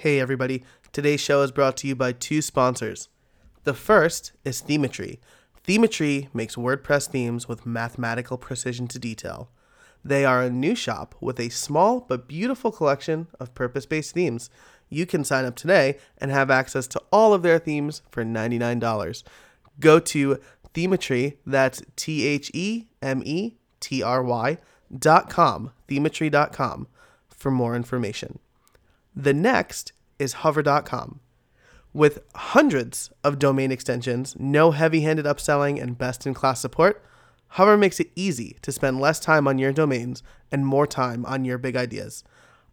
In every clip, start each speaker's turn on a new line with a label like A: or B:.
A: Hey everybody, today's show is brought to you by two sponsors. The first is Themetry. Themetry makes WordPress themes with mathematical precision to detail. They are a new shop with a small but beautiful collection of purpose based themes. You can sign up today and have access to all of their themes for $99. Go to Themetry, that's T H E M E T R Y dot com, themetry.com for more information. The next is hover.com. With hundreds of domain extensions, no heavy handed upselling, and best in class support, Hover makes it easy to spend less time on your domains and more time on your big ideas.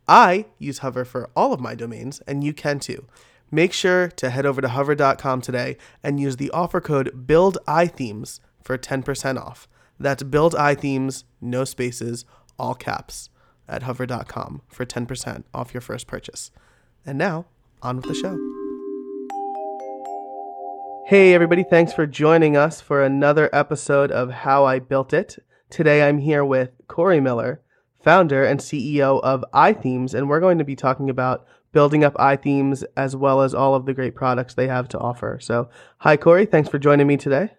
A: I use Hover for all of my domains, and you can too. Make sure to head over to hover.com today and use the offer code BuildIThemes for 10% off. That's BuildIThemes, no spaces, all caps at hover.com for 10% off your first purchase. And now, on with the show. Hey, everybody, thanks for joining us for another episode of How I Built It. Today I'm here with Corey Miller, founder and CEO of iThemes, and we're going to be talking about building up iThemes as well as all of the great products they have to offer. So, hi, Corey, thanks for joining me today.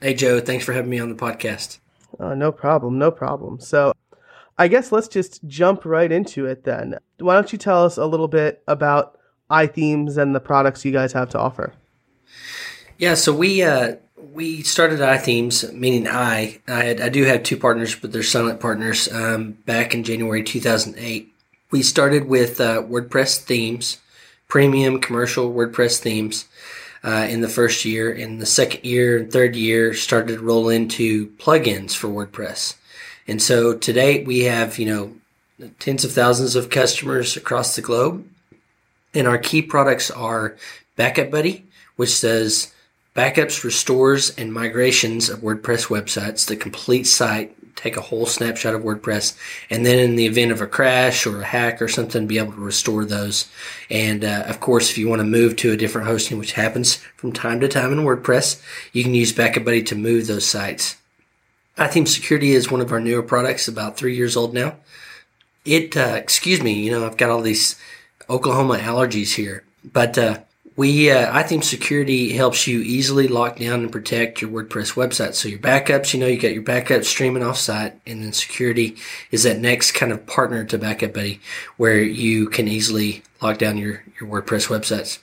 B: Hey, Joe, thanks for having me on the podcast.
A: Oh, no problem, no problem. So, I guess let's just jump right into it then. Why don't you tell us a little bit about iThemes and the products you guys have to offer?
B: Yeah, so we uh, we started iThemes, meaning I. I, had, I do have two partners, but they're silent partners. Um, back in January 2008, we started with uh, WordPress themes, premium commercial WordPress themes. Uh, in the first year, in the second year and third year, started to roll into plugins for WordPress. And so today we have, you know, tens of thousands of customers across the globe. And our key products are Backup Buddy, which says backups, restores, and migrations of WordPress websites, the complete site, take a whole snapshot of WordPress, and then in the event of a crash or a hack or something, be able to restore those. And uh, of course, if you want to move to a different hosting, which happens from time to time in WordPress, you can use Backup Buddy to move those sites. iThemes Security is one of our newer products, about three years old now. It, uh, excuse me, you know, I've got all these Oklahoma allergies here, but uh, we, uh, iThemes Security helps you easily lock down and protect your WordPress website. So your backups, you know, you got your backups streaming offsite, and then security is that next kind of partner to Backup Buddy, where you can easily lock down your your WordPress websites.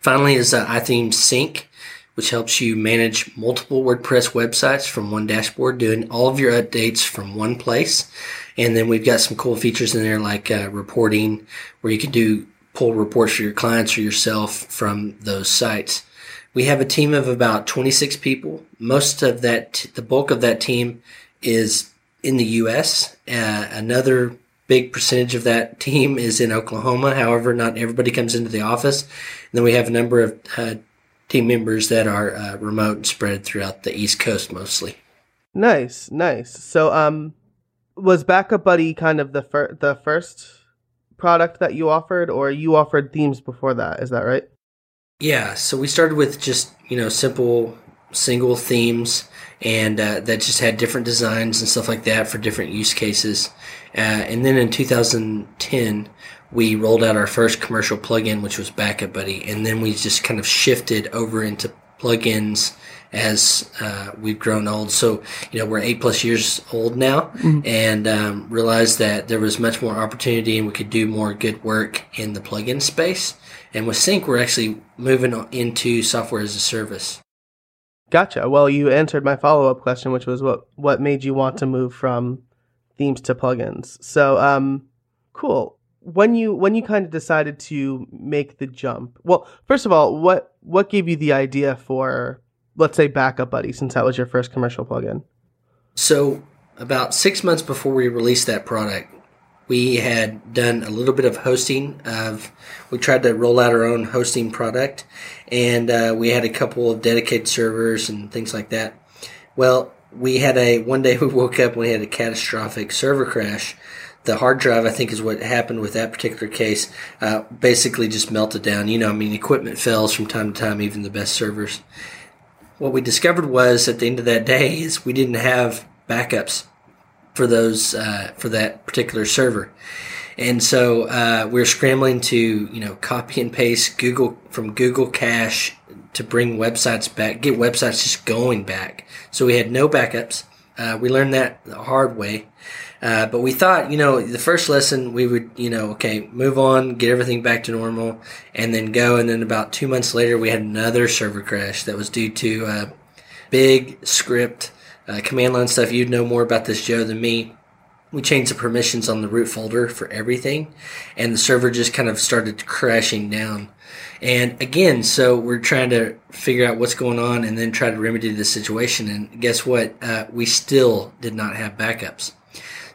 B: Finally, is uh, iThemes Sync, which helps you manage multiple WordPress websites from one dashboard, doing all of your updates from one place. And then we've got some cool features in there like uh, reporting, where you can do pull reports for your clients or yourself from those sites. We have a team of about 26 people. Most of that, the bulk of that team is in the U.S. Uh, another big percentage of that team is in Oklahoma. However, not everybody comes into the office. And then we have a number of uh, team members that are uh, remote and spread throughout the East Coast mostly.
A: Nice, nice. So, um, was Backup Buddy kind of the fir- the first product that you offered, or you offered themes before that? Is that right?
B: Yeah. So we started with just you know simple single themes, and uh, that just had different designs and stuff like that for different use cases. Uh, and then in 2010, we rolled out our first commercial plugin, which was Backup Buddy, and then we just kind of shifted over into plugins as uh, we've grown old. So, you know, we're eight plus years old now mm-hmm. and um, realized that there was much more opportunity and we could do more good work in the plugin space. And with Sync, we're actually moving into software as a service.
A: Gotcha. Well, you answered my follow up question, which was what, what made you want to move from themes to plugins. So, um, cool. When you when you kind of decided to make the jump, well, first of all, what what gave you the idea for let's say Backup Buddy, since that was your first commercial plugin?
B: So, about six months before we released that product, we had done a little bit of hosting of we tried to roll out our own hosting product and uh, we had a couple of dedicated servers and things like that well we had a one day we woke up and we had a catastrophic server crash the hard drive i think is what happened with that particular case uh, basically just melted down you know i mean equipment fails from time to time even the best servers what we discovered was at the end of that day is we didn't have backups for those uh, for that particular server, And so uh, we are scrambling to you know copy and paste Google from Google Cache to bring websites back, get websites just going back. So we had no backups. Uh, we learned that the hard way. Uh, but we thought, you know, the first lesson we would, you know, okay, move on, get everything back to normal, and then go. And then about two months later, we had another server crash that was due to uh, big script uh, command line stuff. You'd know more about this, Joe, than me. We changed the permissions on the root folder for everything, and the server just kind of started crashing down. And again, so we're trying to figure out what's going on and then try to remedy the situation. And guess what? Uh, we still did not have backups.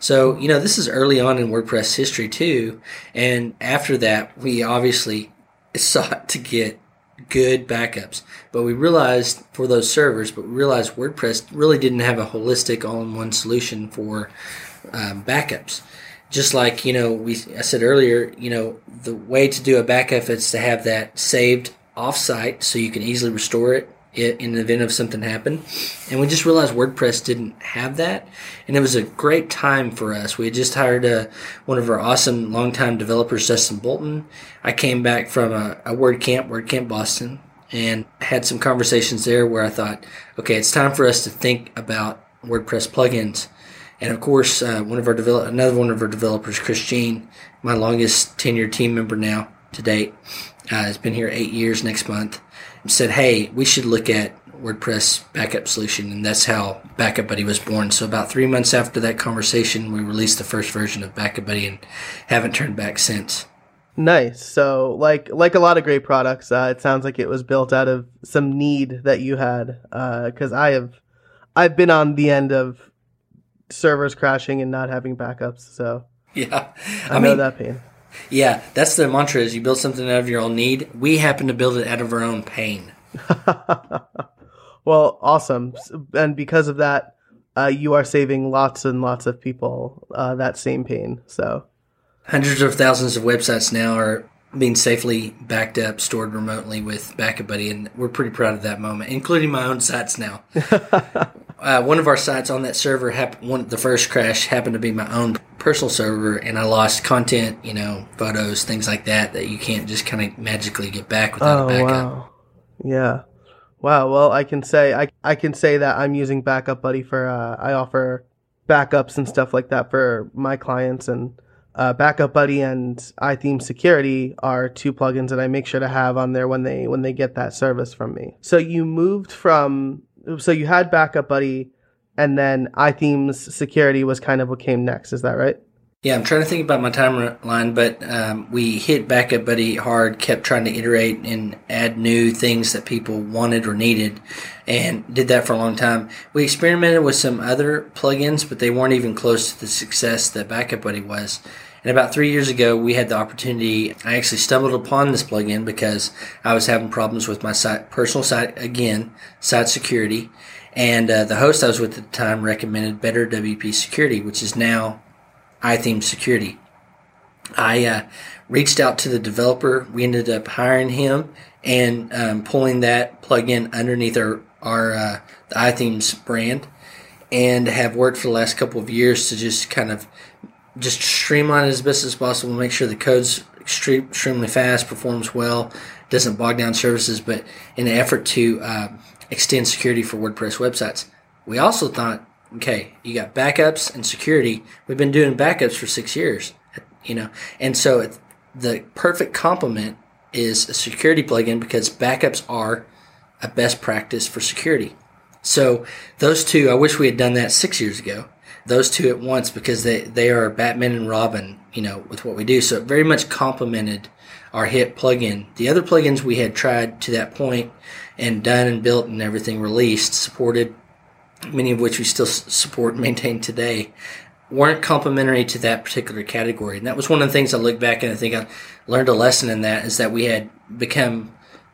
B: So, you know, this is early on in WordPress history too. And after that, we obviously sought to get good backups. But we realized for those servers, but we realized WordPress really didn't have a holistic all in one solution for um, backups. Just like, you know, we I said earlier, you know, the way to do a backup is to have that saved offsite so you can easily restore it in the event of something happened. And we just realized WordPress didn't have that. And it was a great time for us. We had just hired a, one of our awesome longtime developers, Dustin Bolton. I came back from a, a WordCamp, WordCamp Boston, and had some conversations there where I thought, okay, it's time for us to think about WordPress plugins. And of course, uh, one of our develop, another one of our developers, Chris Jean, my longest tenured team member now to date, uh, has been here eight years next month said, hey, we should look at WordPress backup solution, and that's how Backup Buddy was born. So about three months after that conversation, we released the first version of Backup Buddy and haven't turned back since.
A: Nice. So, like like a lot of great products, uh, it sounds like it was built out of some need that you had. Because uh, I have, I've been on the end of servers crashing and not having backups. So
B: yeah,
A: I, I know that pain.
B: Yeah, that's the mantra: is you build something out of your own need. We happen to build it out of our own pain.
A: well, awesome, and because of that, uh, you are saving lots and lots of people uh, that same pain. So,
B: hundreds of thousands of websites now are being safely backed up, stored remotely with Backup Buddy, and we're pretty proud of that moment, including my own sites now. uh, one of our sites on that server, happened, one the first crash happened to be my own personal server, and I lost content, you know, photos, things like that, that you can't just kind of magically get back without oh, a backup.
A: Wow. Yeah. Wow. Well, I can say I I can say that I'm using Backup Buddy for uh, I offer backups and stuff like that for my clients and uh, Backup Buddy and iThemes Security are two plugins that I make sure to have on there when they when they get that service from me. So you moved from so you had Backup Buddy, and then iThemes Security was kind of what came next. Is that right?
B: Yeah, I'm trying to think about my timeline, but um, we hit Backup Buddy hard, kept trying to iterate and add new things that people wanted or needed, and did that for a long time. We experimented with some other plugins, but they weren't even close to the success that Backup Buddy was. And about three years ago, we had the opportunity. I actually stumbled upon this plugin because I was having problems with my site, personal site again, site security. And uh, the host I was with at the time recommended Better WP Security, which is now iThemes Security. I uh, reached out to the developer. We ended up hiring him and um, pulling that plugin underneath our, our uh, the iThemes brand, and have worked for the last couple of years to just kind of just streamline it as best as possible, make sure the code's extremely fast, performs well, doesn't bog down services, but in an effort to uh, extend security for WordPress websites. We also thought, okay, you got backups and security. We've been doing backups for six years, you know, and so the perfect complement is a security plugin because backups are a best practice for security. So those two, I wish we had done that six years ago those two at once because they, they are Batman and Robin, you know, with what we do. So it very much complemented our hit plugin. The other plugins we had tried to that point and done and built and everything released, supported, many of which we still support and maintain today, weren't complementary to that particular category. And that was one of the things I look back and I think I learned a lesson in that is that we had become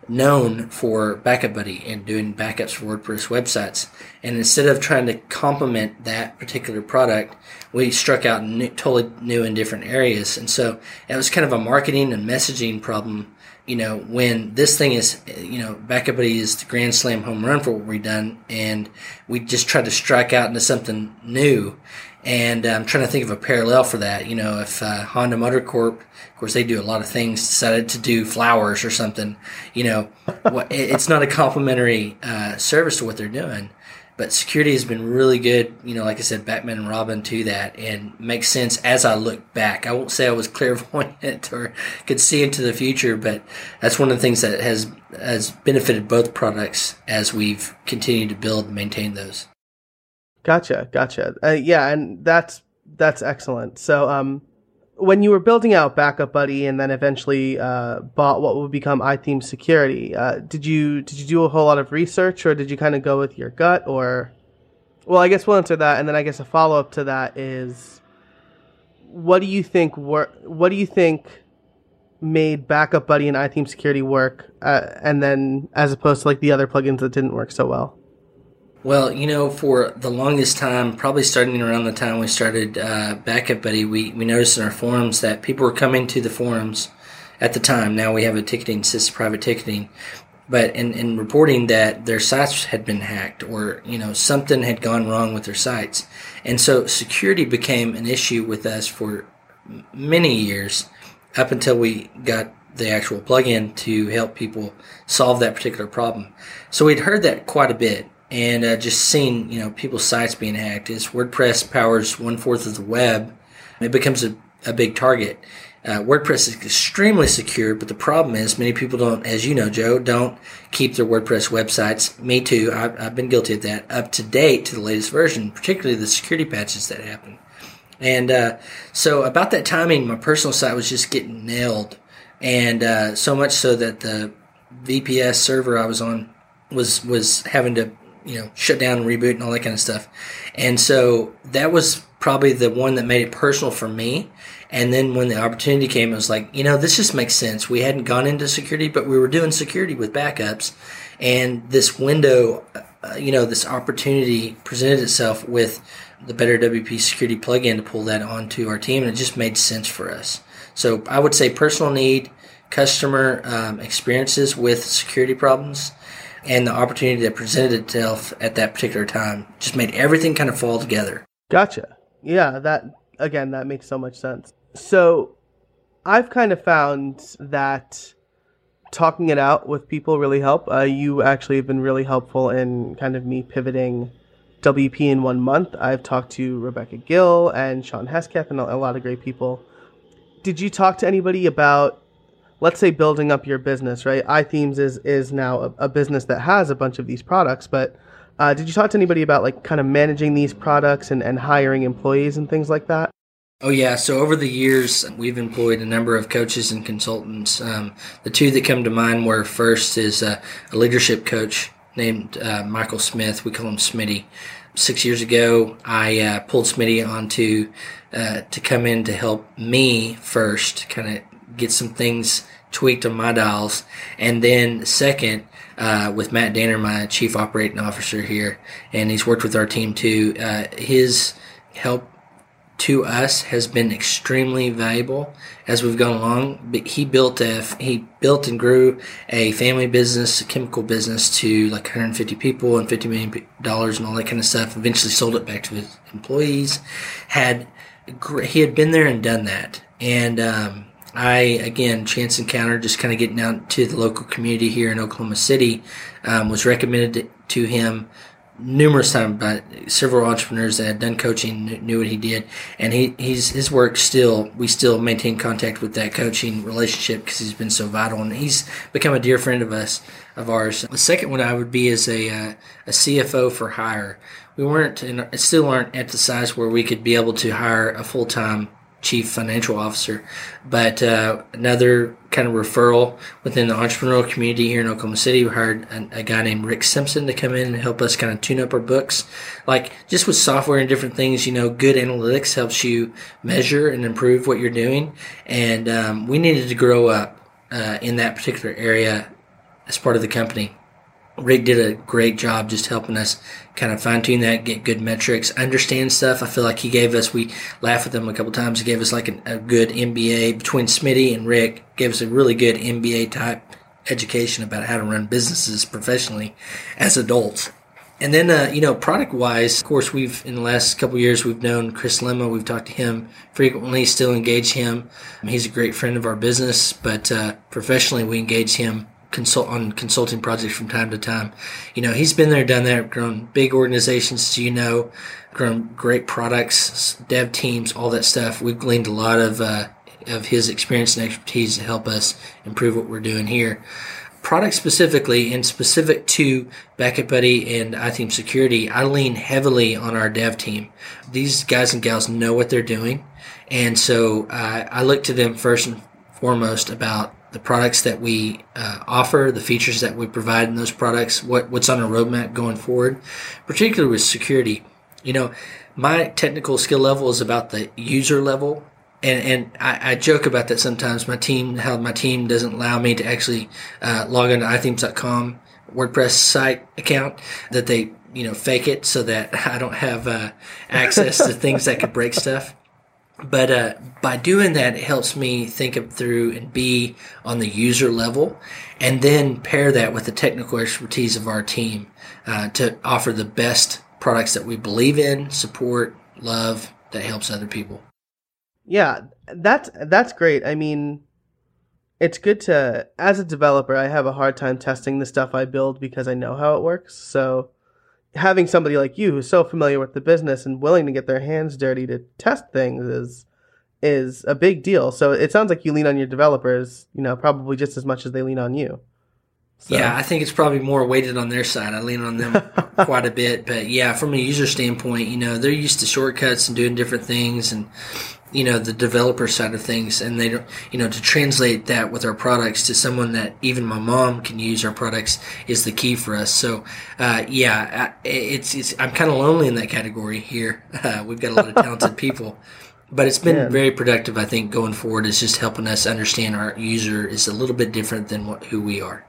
B: known for Backup Buddy and doing backups for WordPress websites. And instead of trying to complement that particular product, we struck out new, totally new and different areas. And so it was kind of a marketing and messaging problem. You know, when this thing is, you know, Backup Buddy is the grand slam home run for what we've done, and we just tried to strike out into something new. And I'm trying to think of a parallel for that. You know, if uh, Honda Motor Corp, of course, they do a lot of things, decided to do flowers or something, you know, it's not a complimentary uh, service to what they're doing. But security has been really good, you know, like I said, Batman and Robin to that and makes sense as I look back. I won't say I was clairvoyant or could see into the future, but that's one of the things that has has benefited both products as we've continued to build and maintain those.
A: Gotcha, gotcha. Uh, yeah, and that's that's excellent. So, um, when you were building out Backup Buddy and then eventually uh, bought what would become iThemes Security, uh, did you did you do a whole lot of research or did you kind of go with your gut or? Well, I guess we'll answer that, and then I guess a follow up to that is, what do you think work? What do you think made Backup Buddy and iThemes Security work, uh, and then as opposed to like the other plugins that didn't work so well?
B: Well, you know, for the longest time, probably starting around the time we started uh, Backup Buddy, we, we noticed in our forums that people were coming to the forums at the time. Now we have a ticketing system, private ticketing, but in, in reporting that their sites had been hacked or, you know, something had gone wrong with their sites. And so security became an issue with us for many years up until we got the actual plugin to help people solve that particular problem. So we'd heard that quite a bit and uh, just seeing you know people's sites being hacked. As WordPress powers one fourth of the web, it becomes a, a big target. Uh, WordPress is extremely secure, but the problem is many people don't, as you know, Joe, don't keep their WordPress websites. Me too. I've, I've been guilty of that. Up to date to the latest version, particularly the security patches that happen. And uh, so about that timing, my personal site was just getting nailed, and uh, so much so that the VPS server I was on was was having to you know shut down and reboot and all that kind of stuff. And so that was probably the one that made it personal for me. And then when the opportunity came, it was like, you know, this just makes sense. We hadn't gone into security, but we were doing security with backups. And this window, uh, you know, this opportunity presented itself with the Better WP Security plugin to pull that onto our team, and it just made sense for us. So I would say personal need, customer um, experiences with security problems, and the opportunity that presented itself at that particular time just made everything kind of fall together.
A: Gotcha. Yeah, that again, that makes so much sense. So, I've kind of found that talking it out with people really help. Uh, you actually have been really helpful in kind of me pivoting WP in one month. I've talked to Rebecca Gill and Shawn Hesketh and a lot of great people. Did you talk to anybody about let's say building up your business, right? iThemes is is now a, a business that has a bunch of these products, but uh, did you talk to anybody about like kind of managing these products and, and hiring employees and things like that?
B: Oh yeah. So over the years, we've employed a number of coaches and consultants. Um, the two that come to mind were first is uh, a leadership coach named uh, Michael Smith. We call him Smitty. Six years ago, I uh, pulled Smitty onto uh, to come in to help me first, kind of get some things tweaked on my dials. And then second, uh, with Matt Danner, my chief operating officer here, and he's worked with our team too. Uh, his help to us has been extremely valuable as we've gone along. But he built a he built and grew a family business, a chemical business to like 150 people and 50 million dollars and all that kind of stuff. Eventually sold it back to his employees. Had he had been there and done that, and um, I again chance encounter just kind of getting out to the local community here in Oklahoma City um, was recommended to him numerous times by several entrepreneurs that had done coaching knew what he did. And he he's his work still we still maintain contact with that coaching relationship because he's been so vital and he's become a dear friend of us of ours. The second one i would be as a uh, a cfo for hire. We weren't and still aren't at the size where we could be able to hire a full-time chief financial officer. But uh, another kind of referral within the entrepreneurial community here in Oklahoma City, we hired a, a, guy named Rick Simpson to come in and help us kind of tune up our books. Like just with software and different things, you know, good analytics helps you measure and improve what you're doing. And um, we needed to grow up uh, in that particular area as part of the company. Rick did a great job just helping us kind of fine tune that, get good metrics, understand stuff. I feel like he gave us, we laughed with him a couple times, he gave us like a, a good MBA between Smitty and Rick, gave us a really good MBA type education about how to run businesses professionally as adults. And then, uh, you know, product wise, of course, we've in the last couple years we've known Chris Lema. We've talked to him frequently. Still engage him. He's a great friend of our business, but uh, professionally we engage him consult on consulting projects from time to time. You know, he's been there, done that, grown big organizations, you know, grown great products, dev teams, all that stuff. We've gleaned a lot of uh, of his experience and expertise to help us improve what we're doing here product specifically and specific to Backup Buddy and iThemes Security, I lean heavily on our dev team. These guys and gals know what they're doing. And so uh, I look to them first and foremost about the products that we uh, offer, the features that we provide in those products, what, what's on our roadmap going forward, particularly with security. You know, my technical skill level is about the user level and and I, I, joke about that sometimes. My team, how my team doesn't allow me to actually uh, log into iThemes.com WordPress site account that they you know fake it so that I don't have uh, access to things that could break stuff. But uh, by doing that, it helps me think it through and be on the user level, and then pair that with the technical expertise of our team uh, to offer the best products that we believe in, support, love, that helps other people.
A: Yeah, that's that's great. I mean, it's good to as a developer, I have a hard time testing the stuff I build because I know how it works. So having somebody like you who's so familiar with the business and willing to get their hands dirty to test things is is a big deal. So it sounds like you lean on your developers, you know, probably just as much as they lean on you.
B: So. Yeah, I think it's probably more weighted on their side. I lean on them quite a bit, but yeah, from a user standpoint, you know, they're used to shortcuts and doing different things and you know the developer side of things and they don't you know to translate that with our products to someone that even my mom can use our products is the key for us. So uh, yeah it's, it's i'm kind of lonely in that category here. Uh, we've got a lot of talented people. But it's been yeah. very productive i think going forward. Is just helping us understand our user is a little bit different than what who we are.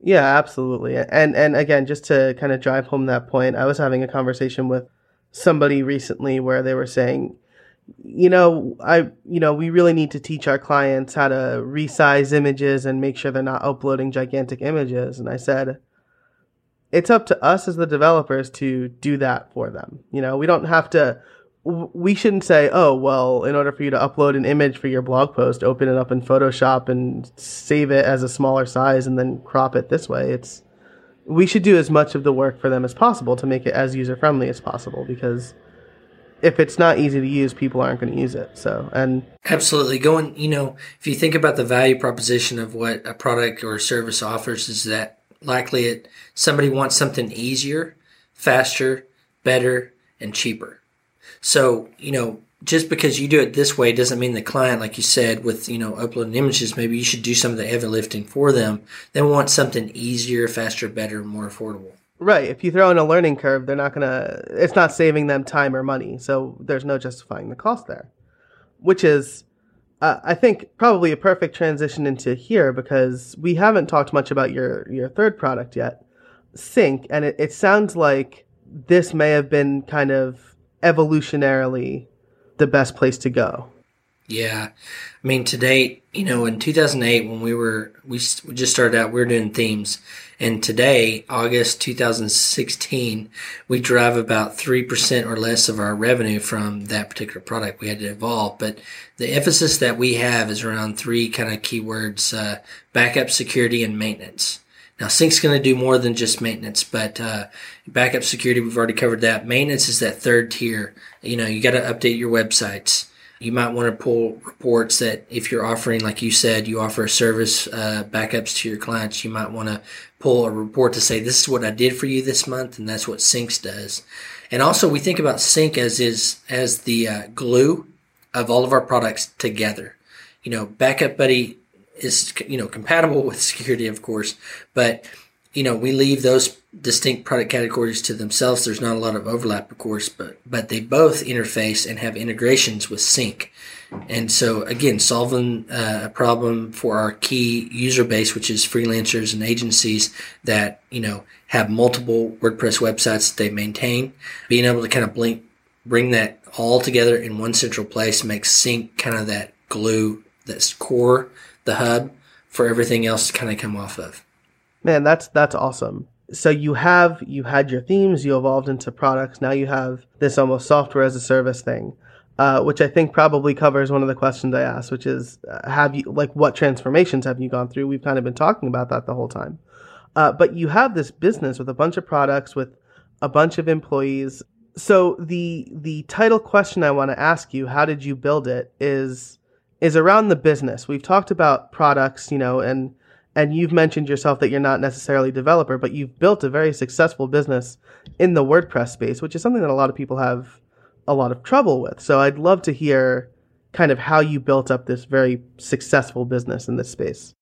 A: Yeah absolutely. And and again just to kind of drive home that point i was having a conversation with somebody recently where they were saying you know, I you know, we really need to teach our clients how to resize images and make sure they're not uploading gigantic images. And I said, it's up to us as the developers to do that for them. You know, we don't have to we shouldn't say, "Oh, well, in order for you to upload an image for your blog post, open it up in Photoshop and save it as a smaller size and then crop it this way." It's we should do as much of the work for them as possible to make it as user friendly as possible because if it's not easy to use, people aren't going to use it. So, and
B: absolutely going, you know, if you think about the value proposition of what a product or a service offers, is that likely it somebody wants something easier, faster, better, and cheaper. So, you know, just because you do it this way doesn't mean the client, like you said, with you know uploading images, maybe you should do some of the heavy lifting for them. They want something easier, faster, better, more affordable.
A: Right. If you throw in a learning curve, they're not going to, it's not saving them time or money. So there's no justifying the cost there, which is, uh, I think, probably a perfect transition into here because we haven't talked much about your, your third product yet, Sync. And it, it sounds like this may have been kind of evolutionarily the best place to go.
B: Yeah. I mean, to date, you know, in 2008, when we were, we, just started out, we were doing themes. And today, August 2016, we drive about 3% or less of our revenue from that particular product. We had to evolve, but the emphasis that we have is around three kind of keywords, uh, backup, security, and maintenance. Now, Sync's going to do more than just maintenance, but uh, backup security, we've already covered that. Maintenance is that third tier. You know, you got to update your websites you might want to pull reports that if you're offering, like you said, you offer a service uh, backups to your clients, you might want to pull a report to say, this is what I did for you this month. And that's what Syncs does. And also we think about Sync as is, as the uh, glue of all of our products together. You know, Backup Buddy is, you know, compatible with security, of course, but you know, we leave those distinct product categories to themselves. There's not a lot of overlap, of course, but but they both interface and have integrations with Sync. And so again, solving uh, a problem for our key user base, which is freelancers and agencies that you know have multiple WordPress websites that they maintain, being able to kind of blink, bring that all together in one central place makes Sync kind of that glue, that's core, the hub for everything else to kind of come off of.
A: Man, that's that's awesome. so you have you had your themes, you evolved into products. Now you have this almost software as a service thing, uh, which I think probably covers one of the questions I asked, which is uh, have you like what transformations have you gone through? We've kind of been talking about that the whole time, uh, but you have this business with a bunch of products with a bunch of employees. So the the title question I want to ask you, how did you build it, is is around the business. We've talked about products, you know, and and you've mentioned yourself that you're not necessarily a developer, but you've built a very successful business in the WordPress space, which is something that a lot of people have a lot of trouble with. So I'd love to hear kind of how you built up this very successful business in this space.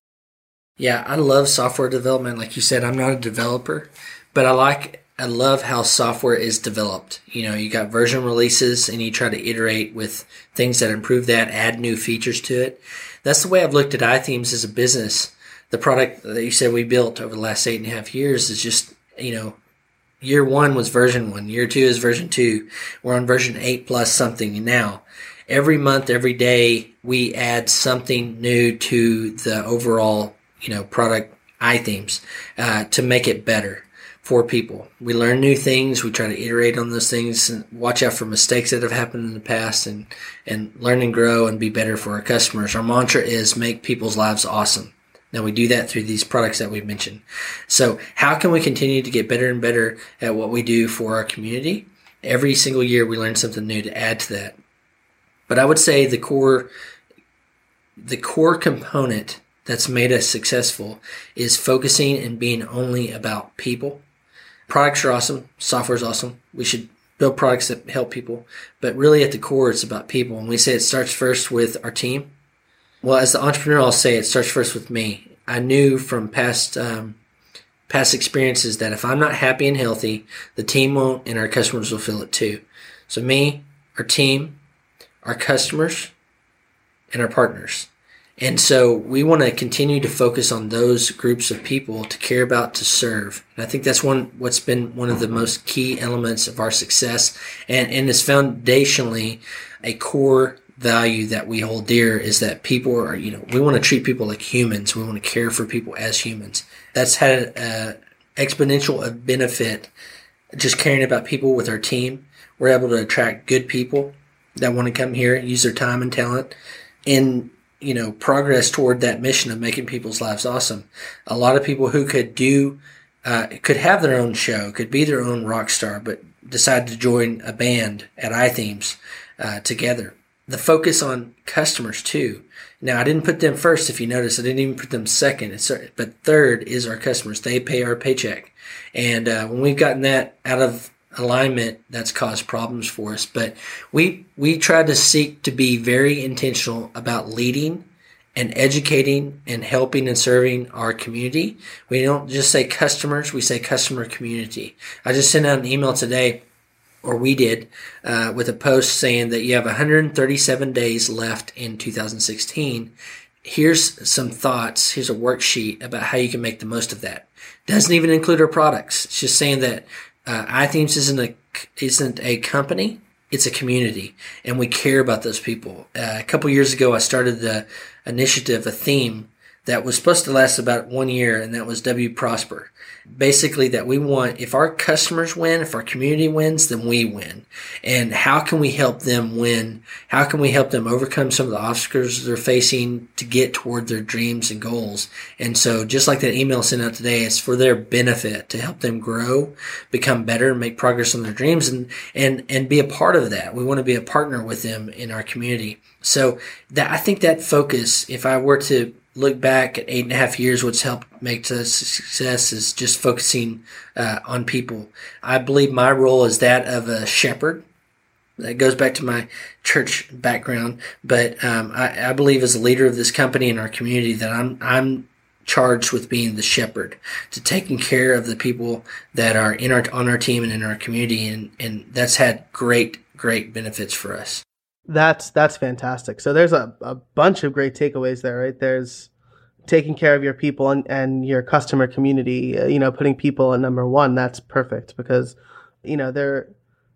B: Yeah, I love software development. Like you said, I'm not a developer, but I like I love how software is developed. You know, you got version releases and you try to iterate with things that improve that, add new features to it. That's the way I've looked at iThemes as a business the product that you said we built over the last eight and a half years is just, you know, year one was version one, year two is version two. We're on version eight plus something now. Every month, every day, we add something new to the overall, you know, product iThemes uh, to make it better for people. We learn new things. We try to iterate on those things and watch out for mistakes that have happened in the past and, and learn and grow and be better for our customers. Our mantra is make people's lives awesome. Now we do that through these products that we've mentioned. So how can we continue to get better and better at what we do for our community? Every single year we learn something new to add to that. But I would say the core, the core component that's made us successful is focusing and being only about people. Products are awesome. Software is awesome. We should build products that help people. But really at the core, it's about people. And we say it starts first with our team well, as the entrepreneur, I'll say it starts first with me. I knew from past um, past experiences that if I'm not happy and healthy, the team won't, and our customers will feel it too. So me, our team, our customers, and our partners. And so we want to continue to focus on those groups of people to care about, to serve. And I think that's one, what's been one of the most key elements of our success and, and is foundationally a core value that we hold dear is that people are, you know, we want to treat people like humans. We want to care for people as humans. That's had an exponential benefit just caring about people with our team. We're able to attract good people that want to come here, use their time and talent, and you know, progress toward that mission of making people's lives awesome. A lot of people who could do, uh, could have their own show, could be their own rock star, but decide to join a band at iThemes uh, together the focus on customers too. Now, I didn't put them first. If you notice, I didn't even put them second. But third is our customers. They pay our paycheck, and uh, when we've gotten that out of alignment, that's caused problems for us. But we we try to seek to be very intentional about leading and educating and helping and serving our community. We don't just say customers; we say customer community. I just sent out an email today or we did, uh, with a post saying that you have 137 days left in 2016. Here's some thoughts. Here's a worksheet about how you can make the most of that. Doesn't even include our products. It's just saying that uh, iThemes isn't a isn't a company. It's a community, and we care about those people. Uh, a couple years ago, I started the initiative, a theme that was supposed to last about one year, and that was W Prosper basically that we want if our customers win if our community wins then we win. And how can we help them win? How can we help them overcome some of the obstacles they're facing to get toward their dreams and goals? And so just like that email sent out today it's for their benefit to help them grow become better and make progress on their dreams and and and be a part of that. We want to be a partner with them in our community. So that i think that focus if i were to look back at eight and a half years, what's helped make success is just focusing uh, on people. I believe my role is that of a shepherd. That goes back to my church background, but um, I, I believe as a leader of this company and our community that I'm I'm charged with being the shepherd, to taking care of the people that are in our on our team and in our community, and and that's had great great benefits for us.
A: That's that's fantastic. So there's a, a bunch of great takeaways there, right? There's taking care of your people and, and your customer community, uh, you know, putting people at number one. That's perfect because, you know, they're,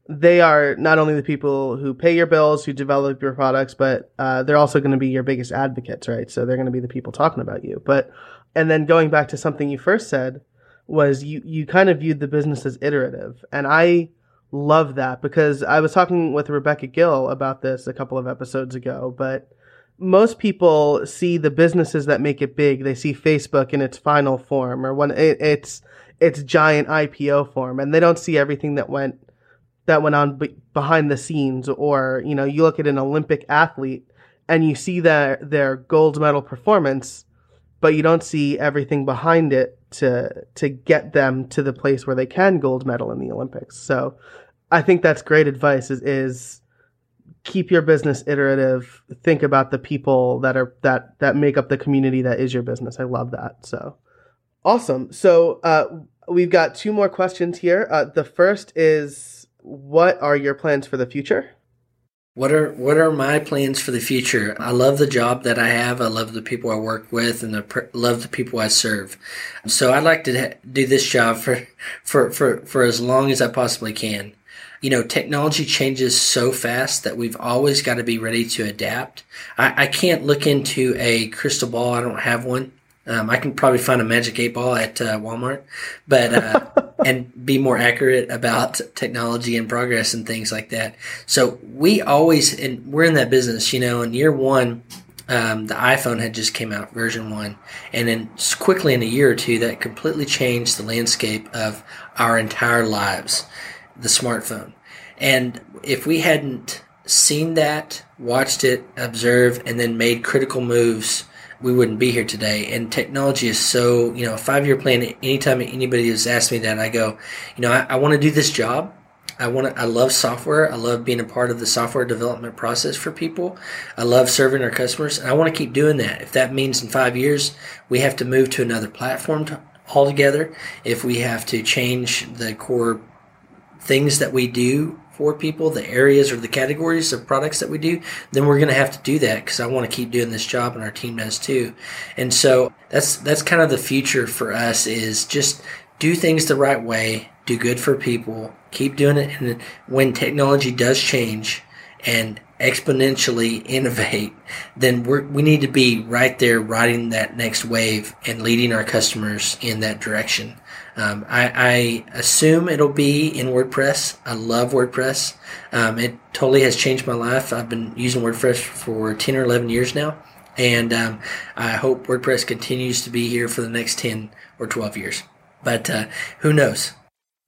A: they are not only the people who pay your bills, who develop your products, but uh, they're also going to be your biggest advocates, right? So they're going to be the people talking about you. But, and then going back to something you first said, was you you kind of viewed the business as iterative, and I love that because I was talking with Rebecca Gill about this a couple of episodes ago, but most people see the businesses that make it big. They see Facebook in its final form or when it, it's its giant IPO form, and they don't see everything that went that went on be- behind the scenes. Or you know, you look at an Olympic athlete and you see their their gold medal performance, but you don't see everything behind it to to get them to the place where they can gold medal in the Olympics. So I think that's great advice is, is keep your business iterative, think about the people that are that that make up the community that is your business. I love that. So awesome. So uh, we've got two more questions here. Uh, the first is what are your plans for the future?
B: What are what are my plans for the future? I love the job that I have. I love the people I work with, and I love the people I serve. So I'd like to do this job for, for for for as long as I possibly can. You know, technology changes so fast that we've always got to be ready to adapt. I, I can't look into a crystal ball. I don't have one. Um, I can probably find a magic eight ball at uh, Walmart, but uh, and be more accurate about technology and progress and things like that. So we always and we're in that business. You know, in year one, um, the iPhone had just came out, version one, and then quickly in a year or two, that completely changed the landscape of our entire lives. The smartphone, and if we hadn't seen that, watched it, observed, and then made critical moves we wouldn't be here today. And technology is so, you know, a five year plan. Anytime anybody has asked me that, I go, you know, I, I want to do this job. I want to, I love software. I love being a part of the software development process for people. I love serving our customers and I want to keep doing that. If that means in five years we have to move to another platform to, altogether, if we have to change the core things that we do for people, the areas or the categories of products that we do, then we're going to have to do that because I want to keep doing this job and our team does too. And so that's that's kind of the future for us is just do things the right way, do good for people, keep doing it, and when technology does change and exponentially innovate, then we we need to be right there riding that next wave and leading our customers in that direction. Um, I, I, assume it'll be in WordPress. I love WordPress. Um, it totally has changed my life. I've been using WordPress for 10 or 11 years now. And um, I hope WordPress continues to be here for the next 10 or 12 years. But uh, who knows?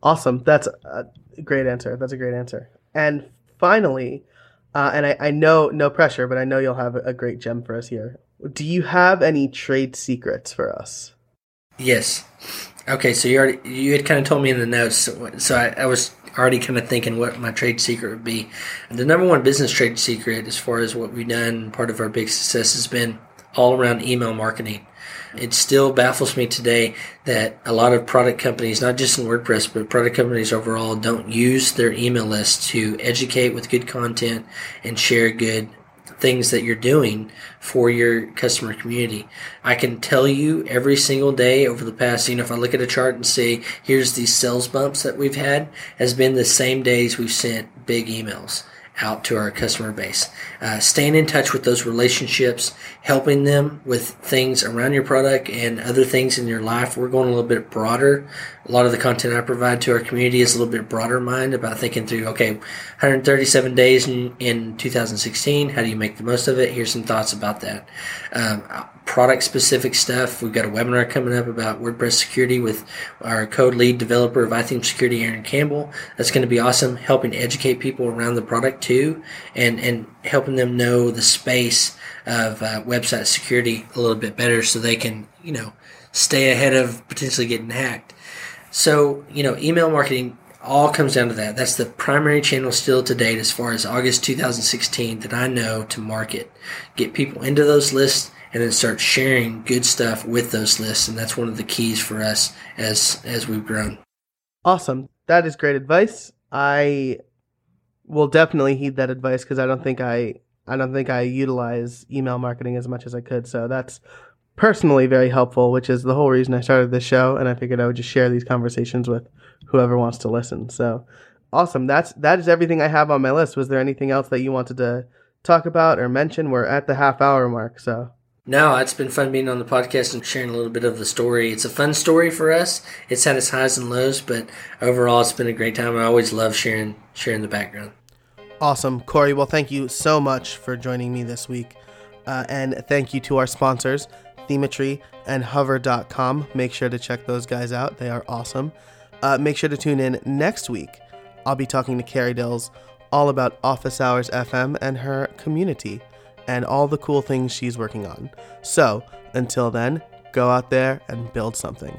A: Awesome. That's a great answer. That's a great answer. And finally, uh, and I, I know no pressure, but I know you'll have a great gem for us here. Do you have any trade secrets for us?
B: Yes. Okay, so you already you had kind of told me in the notes, so, I, I, was already kind of thinking what my trade secret would be. The number one business trade secret, as far as what we've done, part of our big success has been all around email marketing. It still baffles me today that a lot of product companies, not just in WordPress, but product companies overall, don't use their email list to educate with good content and share good things that you're doing for your customer community. I can tell you every single day over the past, you know, if I look at a chart and say, here's these sales bumps that we've had, has been the same days we've sent big emails out to our customer base. Uh, staying in touch with those relationships, helping them with things around your product and other things in your life. We're going a little bit broader. A lot of the content I provide to our community is a little bit broader mind about thinking through, okay, 137 days in, in 2016. How do you make the most of it? Here's some thoughts about that. Um, product specific stuff. We've got a webinar coming up about WordPress security with our code lead developer of iThemes Security, Aaron Campbell. That's going to be awesome, helping educate people around the product too, and and helping them know the space of uh, website security a little bit better, so they can you know stay ahead of potentially getting hacked. So you know, email marketing all comes down to that. That's the primary channel still to date as far as August 2016 that I know to market. Get people into those lists and then start sharing good stuff with those lists and that's one of the keys for us as as we've grown
A: awesome that is great advice i will definitely heed that advice because i don't think i i don't think i utilize email marketing as much as i could. So that's personally very helpful which is the whole reason i started this show and i figured i would just share these conversations with whoever wants to listen. So awesome. That's that is everything i have on my list. Was there anything else that you wanted to talk about or mention? We're at the half hour mark so
B: No, it's been fun being on the podcast and sharing a little bit of the story. It's a fun story for us. It's had its highs and lows, but overall, it's been a great time. I always love sharing sharing the background.
A: Awesome. Corey, well, thank you so much for joining me this week. Uh, and thank you to our sponsors, Themetry and Hover.com. Make sure to check those guys out, they are awesome. Uh, make sure to tune in next week. I'll be talking to Carrie Dills all about Office Hours FM and her community and all the cool things she's working on. So, until then, go out there and build something.